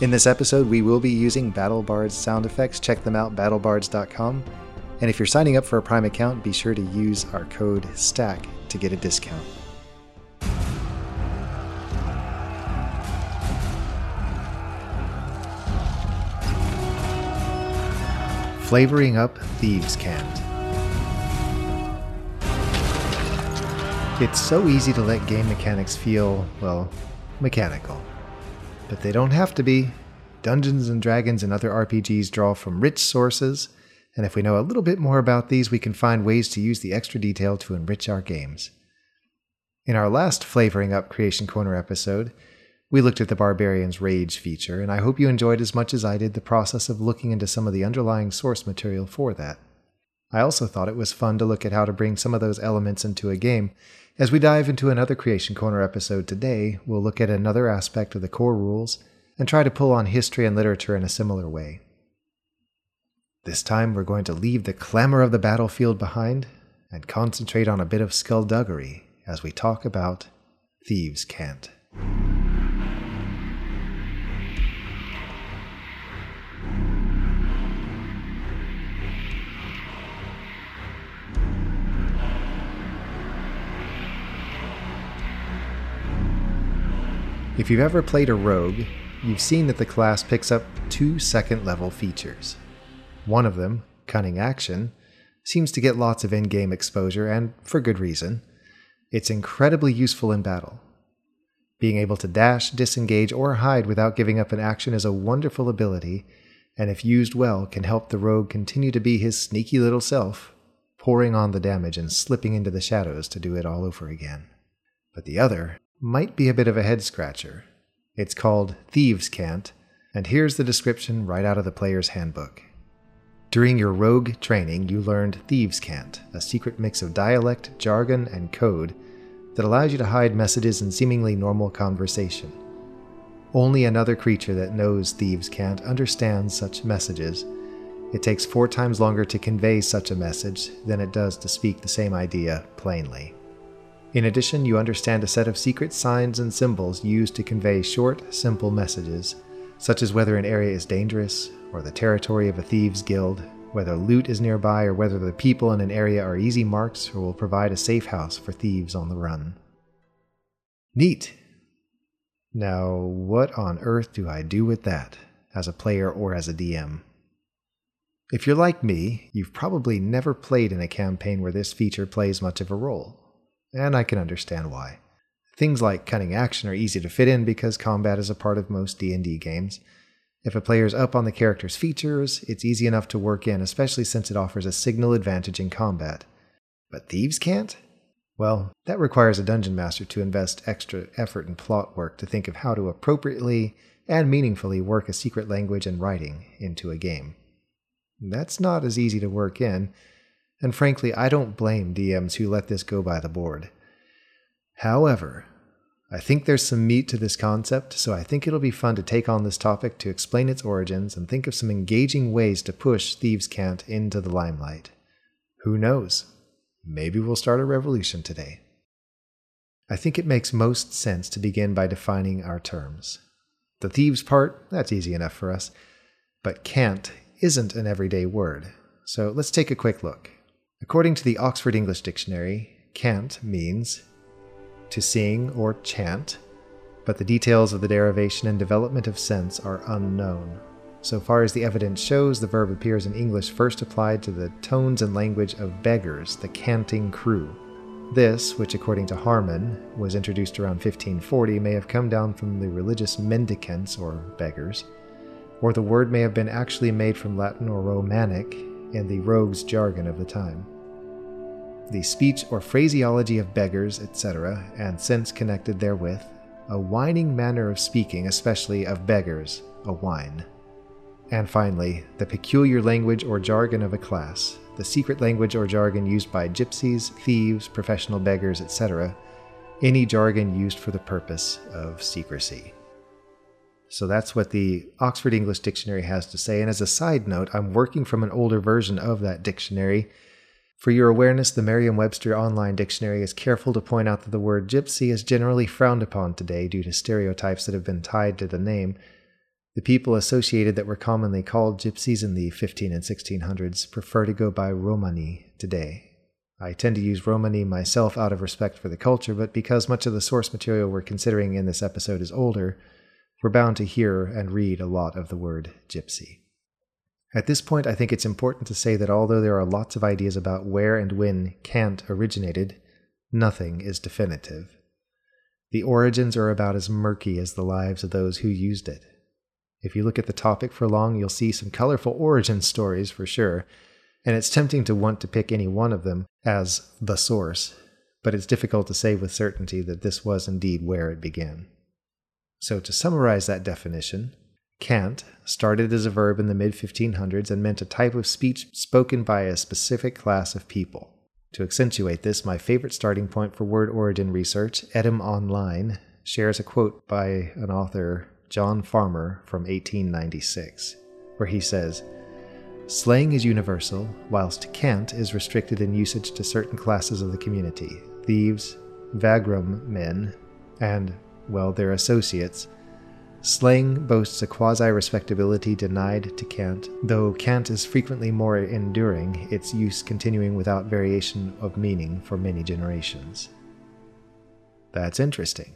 In this episode, we will be using BattleBard's sound effects. Check them out, battlebards.com. And if you're signing up for a Prime account, be sure to use our code STACK to get a discount. Flavoring up Thieves' Cant. It's so easy to let game mechanics feel, well, mechanical. But they don't have to be. Dungeons and Dragons and other RPGs draw from rich sources, and if we know a little bit more about these, we can find ways to use the extra detail to enrich our games. In our last Flavoring Up Creation Corner episode, we looked at the Barbarian's Rage feature, and I hope you enjoyed as much as I did the process of looking into some of the underlying source material for that. I also thought it was fun to look at how to bring some of those elements into a game. As we dive into another Creation Corner episode today, we'll look at another aspect of the core rules and try to pull on history and literature in a similar way. This time, we're going to leave the clamor of the battlefield behind and concentrate on a bit of skullduggery as we talk about Thieves' Cant. If you've ever played a rogue, you've seen that the class picks up two second level features. One of them, Cunning Action, seems to get lots of in game exposure, and for good reason. It's incredibly useful in battle. Being able to dash, disengage, or hide without giving up an action is a wonderful ability, and if used well, can help the rogue continue to be his sneaky little self, pouring on the damage and slipping into the shadows to do it all over again. But the other, might be a bit of a head scratcher. It's called Thieves' Cant, and here's the description right out of the player's handbook. During your rogue training, you learned Thieves' Cant, a secret mix of dialect, jargon, and code that allows you to hide messages in seemingly normal conversation. Only another creature that knows Thieves' Cant understands such messages. It takes four times longer to convey such a message than it does to speak the same idea plainly. In addition, you understand a set of secret signs and symbols used to convey short, simple messages, such as whether an area is dangerous, or the territory of a thieves' guild, whether loot is nearby, or whether the people in an area are easy marks or will provide a safe house for thieves on the run. Neat! Now, what on earth do I do with that, as a player or as a DM? If you're like me, you've probably never played in a campaign where this feature plays much of a role and I can understand why. Things like cunning action are easy to fit in because combat is a part of most D&D games. If a player's up on the character's features, it's easy enough to work in, especially since it offers a signal advantage in combat. But thieves' cant? Well, that requires a dungeon master to invest extra effort and plot work to think of how to appropriately and meaningfully work a secret language and writing into a game. That's not as easy to work in, and frankly, I don't blame DMs who let this go by the board. However, I think there's some meat to this concept, so I think it'll be fun to take on this topic to explain its origins and think of some engaging ways to push Thieves' Cant into the limelight. Who knows? Maybe we'll start a revolution today. I think it makes most sense to begin by defining our terms. The thieves part, that's easy enough for us, but cant isn't an everyday word, so let's take a quick look. According to the Oxford English Dictionary, cant means to sing or chant, but the details of the derivation and development of sense are unknown. So far as the evidence shows, the verb appears in English first applied to the tones and language of beggars, the canting crew. This, which according to Harman was introduced around 1540, may have come down from the religious mendicants or beggars, or the word may have been actually made from Latin or Romanic in the rogues' jargon of the time. The speech or phraseology of beggars, etc., and sense connected therewith, a whining manner of speaking, especially of beggars, a whine. And finally, the peculiar language or jargon of a class, the secret language or jargon used by gypsies, thieves, professional beggars, etc., any jargon used for the purpose of secrecy. So that's what the Oxford English Dictionary has to say. And as a side note, I'm working from an older version of that dictionary. For your awareness, the Merriam Webster Online Dictionary is careful to point out that the word gypsy is generally frowned upon today due to stereotypes that have been tied to the name. The people associated that were commonly called gypsies in the 15 and 1600s prefer to go by Romani today. I tend to use Romani myself out of respect for the culture, but because much of the source material we're considering in this episode is older, we're bound to hear and read a lot of the word gypsy. At this point, I think it's important to say that although there are lots of ideas about where and when cant originated, nothing is definitive. The origins are about as murky as the lives of those who used it. If you look at the topic for long, you'll see some colorful origin stories for sure, and it's tempting to want to pick any one of them as the source, but it's difficult to say with certainty that this was indeed where it began. So, to summarize that definition, cant started as a verb in the mid 1500s and meant a type of speech spoken by a specific class of people. To accentuate this, my favorite starting point for word origin research, Etymonline, shares a quote by an author, John Farmer, from 1896, where he says, Slang is universal, whilst cant is restricted in usage to certain classes of the community thieves, vagrom men, and, well, their associates. Slang boasts a quasi respectability denied to cant, though cant is frequently more enduring, its use continuing without variation of meaning for many generations. That's interesting.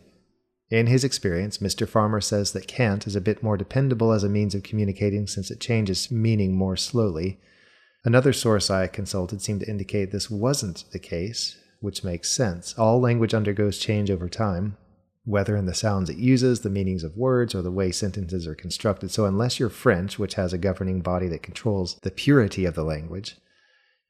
In his experience, Mr. Farmer says that cant is a bit more dependable as a means of communicating since it changes meaning more slowly. Another source I consulted seemed to indicate this wasn't the case, which makes sense. All language undergoes change over time, whether in the sounds it uses, the meanings of words, or the way sentences are constructed. So, unless you're French, which has a governing body that controls the purity of the language,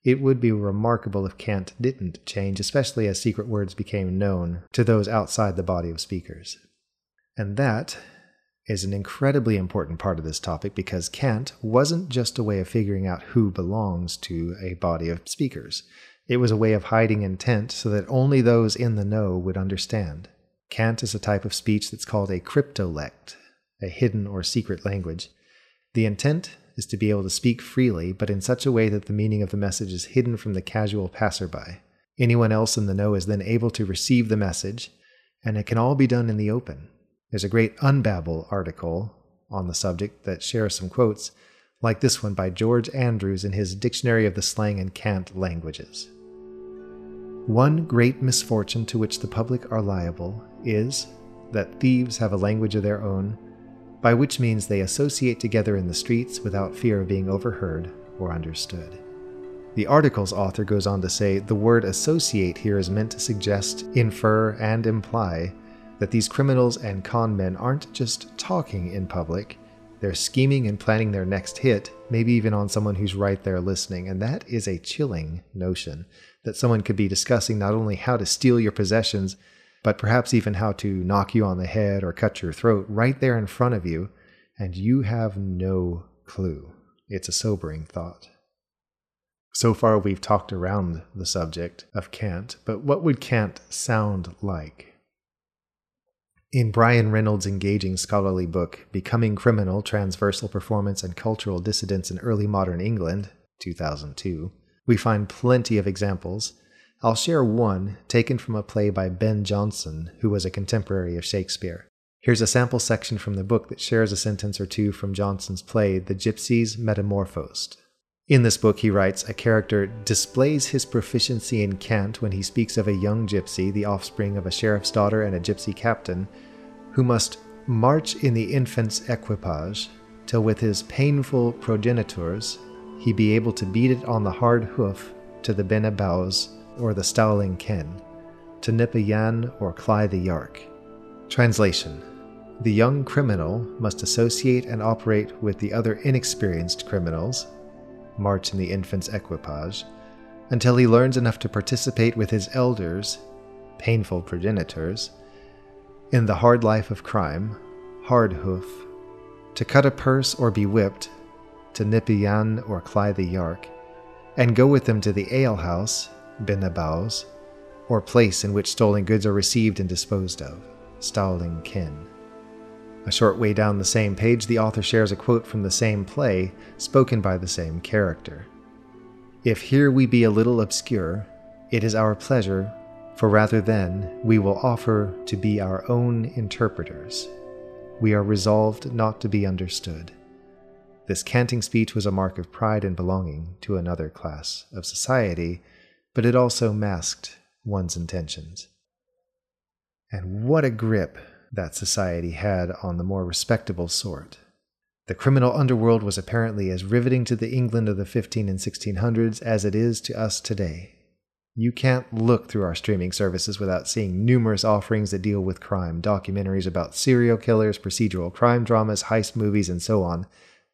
it would be remarkable if cant didn't change, especially as secret words became known to those outside the body of speakers. And that is an incredibly important part of this topic because cant wasn't just a way of figuring out who belongs to a body of speakers. It was a way of hiding intent so that only those in the know would understand. Cant is a type of speech that's called a cryptolect, a hidden or secret language. The intent is to be able to speak freely, but in such a way that the meaning of the message is hidden from the casual passerby. Anyone else in the know is then able to receive the message, and it can all be done in the open. There's a great Unbabel article on the subject that shares some quotes, like this one by George Andrews in his Dictionary of the Slang and Cant Languages. One great misfortune to which the public are liable is that thieves have a language of their own by which means they associate together in the streets without fear of being overheard or understood. The article's author goes on to say the word associate here is meant to suggest, infer, and imply that these criminals and con men aren't just talking in public, they're scheming and planning their next hit, maybe even on someone who's right there listening. And that is a chilling notion that someone could be discussing not only how to steal your possessions, but perhaps even how to knock you on the head or cut your throat right there in front of you, and you have no clue. It's a sobering thought. So far, we've talked around the subject of cant, but what would cant sound like? In Bryan Reynolds' engaging scholarly book, Becoming Criminal Transversal Performance and Cultural Dissidence in Early Modern England, 2002, we find plenty of examples I'll share one taken from a play by Ben Jonson, who was a contemporary of Shakespeare. Here's a sample section from the book that shares a sentence or two from Jonson's play, The Gypsies Metamorphosed. In this book, he writes a character displays his proficiency in cant when he speaks of a young gypsy, the offspring of a sheriff's daughter and a gypsy captain, who must march in the infant's equipage till with his painful progenitors he be able to beat it on the hard hoof to the benebaus or the Stowling Ken, to nip a yan or cly the yark. Translation The young criminal must associate and operate with the other inexperienced criminals, march in the infant's equipage, until he learns enough to participate with his elders, painful progenitors, in the hard life of crime, hard hoof, to cut a purse or be whipped, to nip a yan or cly the yark, and go with them to the alehouse benebaus, or place in which stolen goods are received and disposed of, Stowling Kin. A short way down the same page, the author shares a quote from the same play, spoken by the same character. If here we be a little obscure, it is our pleasure, for rather then we will offer to be our own interpreters. we are resolved not to be understood. This canting speech was a mark of pride and belonging to another class of society, but it also masked one's intentions. And what a grip that society had on the more respectable sort. The criminal underworld was apparently as riveting to the England of the 15 and 1600s as it is to us today. You can't look through our streaming services without seeing numerous offerings that deal with crime, documentaries about serial killers, procedural crime dramas, heist movies, and so on.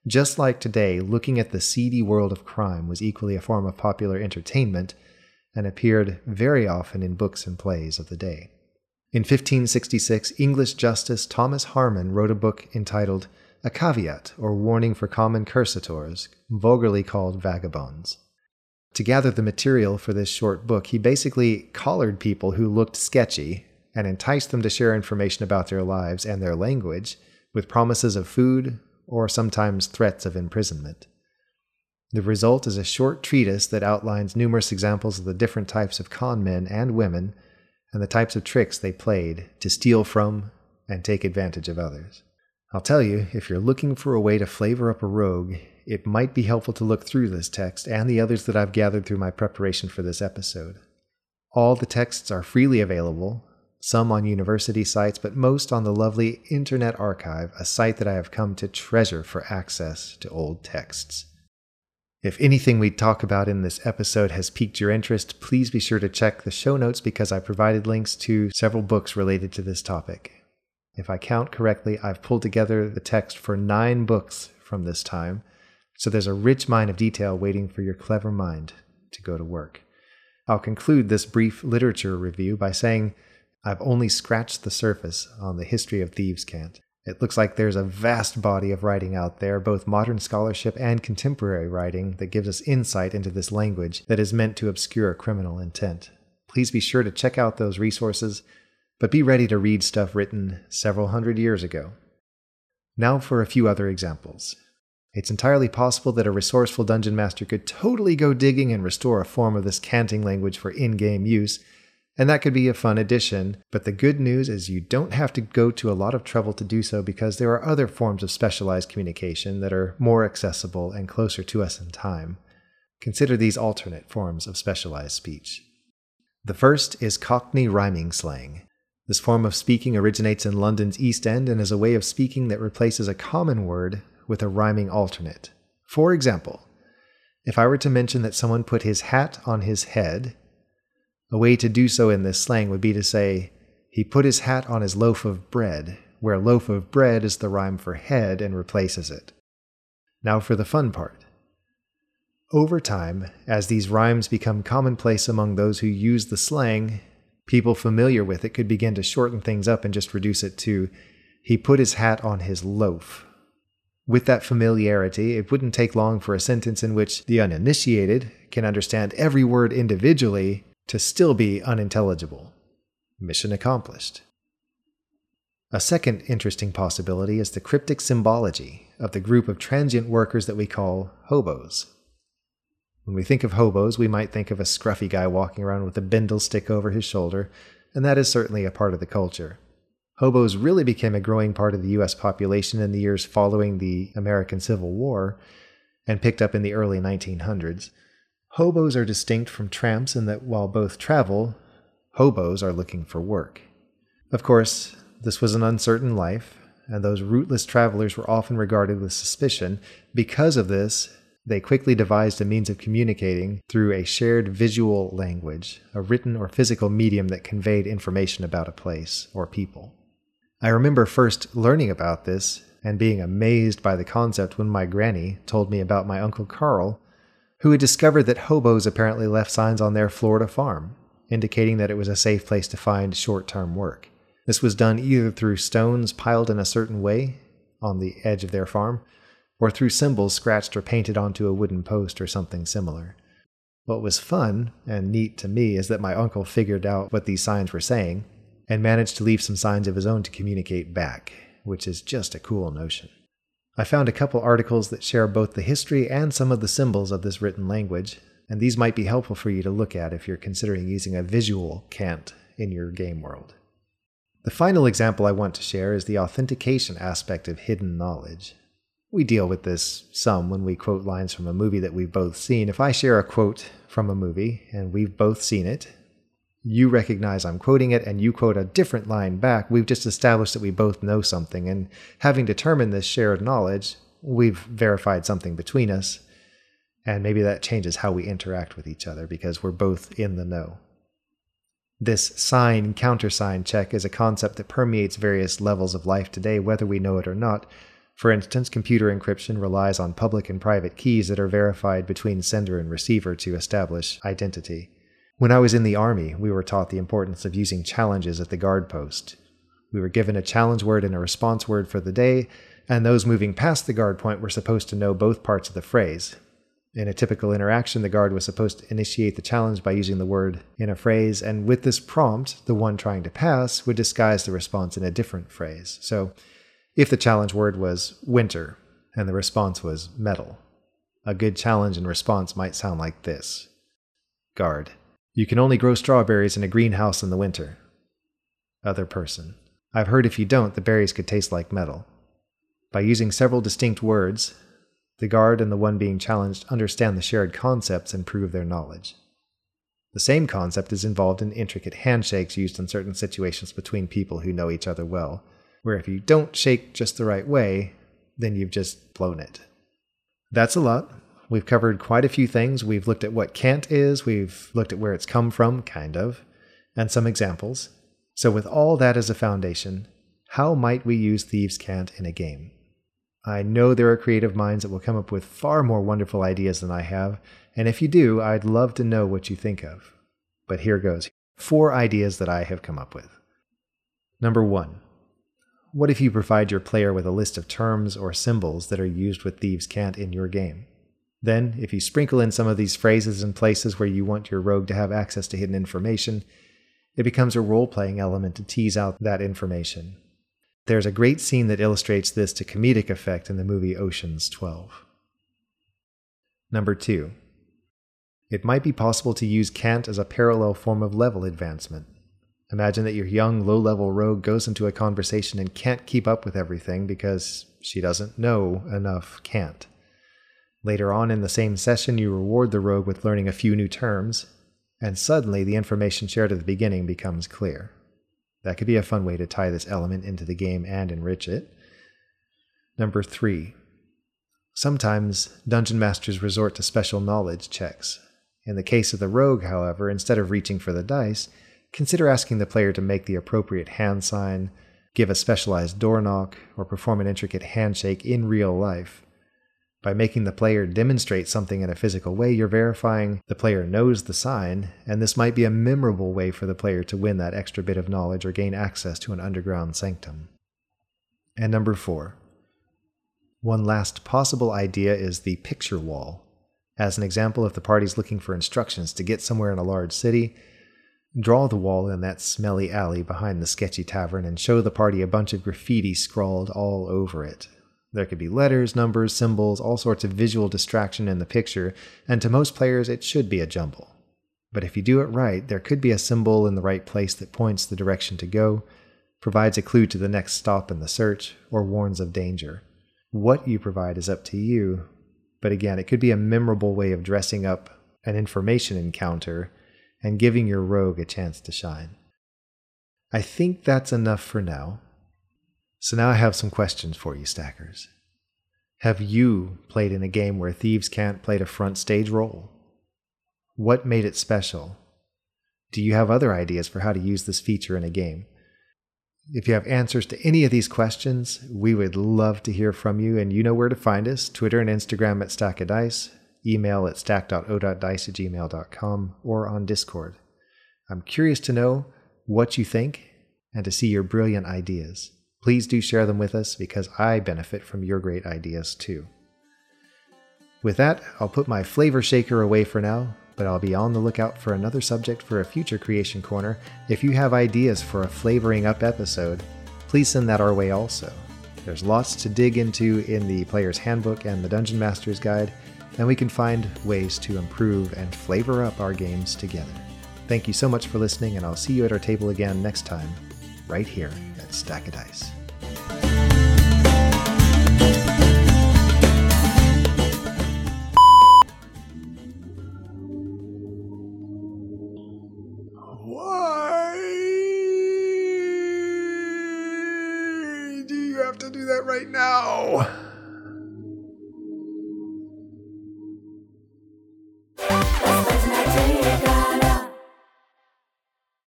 Just like today, looking at the seedy world of crime was equally a form of popular entertainment and appeared very often in books and plays of the day. In 1566, English Justice Thomas Harman wrote a book entitled A Caveat, or Warning for Common Cursetors, vulgarly called Vagabonds. To gather the material for this short book, he basically collared people who looked sketchy and enticed them to share information about their lives and their language with promises of food or sometimes threats of imprisonment. The result is a short treatise that outlines numerous examples of the different types of con men and women and the types of tricks they played to steal from and take advantage of others. I'll tell you, if you're looking for a way to flavor up a rogue, it might be helpful to look through this text and the others that I've gathered through my preparation for this episode. All the texts are freely available, some on university sites, but most on the lovely Internet Archive, a site that I have come to treasure for access to old texts. If anything we talk about in this episode has piqued your interest, please be sure to check the show notes because I provided links to several books related to this topic. If I count correctly, I've pulled together the text for nine books from this time, so there's a rich mine of detail waiting for your clever mind to go to work. I'll conclude this brief literature review by saying I've only scratched the surface on the history of Thieves' Cant. It looks like there's a vast body of writing out there, both modern scholarship and contemporary writing, that gives us insight into this language that is meant to obscure criminal intent. Please be sure to check out those resources, but be ready to read stuff written several hundred years ago. Now for a few other examples. It's entirely possible that a resourceful dungeon master could totally go digging and restore a form of this canting language for in game use and that could be a fun addition. But the good news is you don't have to go to a lot of trouble to do so because there are other forms of specialized communication that are more accessible and closer to us in time. Consider these alternate forms of specialized speech. The first is Cockney rhyming slang. This form of speaking originates in London's East End and is a way of speaking that replaces a common word with a rhyming alternate. For example, if I were to mention that someone put his hat on his head, a way to do so in this slang would be to say, he put his hat on his loaf of bread, where loaf of bread is the rhyme for head and replaces it. Now for the fun part. Over time, as these rhymes become commonplace among those who use the slang, people familiar with it could begin to shorten things up and just reduce it to, he put his hat on his loaf. With that familiarity, it wouldn't take long for a sentence in which the uninitiated can understand every word individually to still be unintelligible. Mission accomplished. A second interesting possibility is the cryptic symbology of the group of transient workers that we call hobos. When we think of hobos, we might think of a scruffy guy walking around with a bindle stick over his shoulder, and that is certainly a part of the culture. Hobos really became a growing part of the US population in the years following the American Civil War and picked up in the early 1900s. Hobos are distinct from tramps in that while both travel, hobos are looking for work. Of course, this was an uncertain life, and those rootless travelers were often regarded with suspicion. Because of this, they quickly devised a means of communicating through a shared visual language, a written or physical medium that conveyed information about a place or people. I remember first learning about this and being amazed by the concept when my granny told me about my Uncle Carl, who had discovered that hobos apparently left signs on their Florida farm, indicating that it was a safe place to find short term work. This was done either through stones piled in a certain way on the edge of their farm, or through symbols scratched or painted onto a wooden post or something similar. What was fun and neat to me is that my uncle figured out what these signs were saying and managed to leave some signs of his own to communicate back, which is just a cool notion. I found a couple articles that share both the history and some of the symbols of this written language, and these might be helpful for you to look at if you're considering using a visual cant in your game world. The final example I want to share is the authentication aspect of hidden knowledge. We deal with this some when we quote lines from a movie that we've both seen. If I share a quote from a movie and we've both seen it, you recognize I'm quoting it and you quote a different line back, we've just established that we both know something. And having determined this shared knowledge, we've verified something between us. And maybe that changes how we interact with each other because we're both in the know. This sign countersign check is a concept that permeates various levels of life today, whether we know it or not. For instance, computer encryption relies on public and private keys that are verified between sender and receiver to establish identity. When I was in the Army, we were taught the importance of using challenges at the guard post. We were given a challenge word and a response word for the day, and those moving past the guard point were supposed to know both parts of the phrase. In a typical interaction, the guard was supposed to initiate the challenge by using the word in a phrase, and with this prompt, the one trying to pass would disguise the response in a different phrase. So, if the challenge word was winter and the response was metal, a good challenge and response might sound like this Guard. You can only grow strawberries in a greenhouse in the winter. Other person. I've heard if you don't, the berries could taste like metal. By using several distinct words, the guard and the one being challenged understand the shared concepts and prove their knowledge. The same concept is involved in intricate handshakes used in certain situations between people who know each other well, where if you don't shake just the right way, then you've just blown it. That's a lot, We've covered quite a few things. We've looked at what cant is, we've looked at where it's come from, kind of, and some examples. So, with all that as a foundation, how might we use Thieves' Cant in a game? I know there are creative minds that will come up with far more wonderful ideas than I have, and if you do, I'd love to know what you think of. But here goes four ideas that I have come up with. Number one, what if you provide your player with a list of terms or symbols that are used with Thieves' Cant in your game? Then, if you sprinkle in some of these phrases in places where you want your rogue to have access to hidden information, it becomes a role playing element to tease out that information. There's a great scene that illustrates this to comedic effect in the movie Ocean's 12. Number 2. It might be possible to use cant as a parallel form of level advancement. Imagine that your young, low level rogue goes into a conversation and can't keep up with everything because she doesn't know enough cant. Later on in the same session, you reward the rogue with learning a few new terms, and suddenly the information shared at the beginning becomes clear. That could be a fun way to tie this element into the game and enrich it. Number three, sometimes dungeon masters resort to special knowledge checks. In the case of the rogue, however, instead of reaching for the dice, consider asking the player to make the appropriate hand sign, give a specialized door knock, or perform an intricate handshake in real life. By making the player demonstrate something in a physical way, you're verifying the player knows the sign, and this might be a memorable way for the player to win that extra bit of knowledge or gain access to an underground sanctum. And number four, one last possible idea is the picture wall. As an example, if the party's looking for instructions to get somewhere in a large city, draw the wall in that smelly alley behind the sketchy tavern and show the party a bunch of graffiti scrawled all over it. There could be letters, numbers, symbols, all sorts of visual distraction in the picture, and to most players it should be a jumble. But if you do it right, there could be a symbol in the right place that points the direction to go, provides a clue to the next stop in the search, or warns of danger. What you provide is up to you, but again, it could be a memorable way of dressing up an information encounter and giving your rogue a chance to shine. I think that's enough for now. So now I have some questions for you, Stackers. Have you played in a game where Thieves' Cant played a front stage role? What made it special? Do you have other ideas for how to use this feature in a game? If you have answers to any of these questions, we would love to hear from you, and you know where to find us Twitter and Instagram at Stack of Dice, email at stack.o.dice at gmail.com, or on Discord. I'm curious to know what you think and to see your brilliant ideas. Please do share them with us because I benefit from your great ideas too. With that, I'll put my flavor shaker away for now, but I'll be on the lookout for another subject for a future Creation Corner. If you have ideas for a flavoring up episode, please send that our way also. There's lots to dig into in the Player's Handbook and the Dungeon Master's Guide, and we can find ways to improve and flavor up our games together. Thank you so much for listening, and I'll see you at our table again next time right here at Stack of Dice.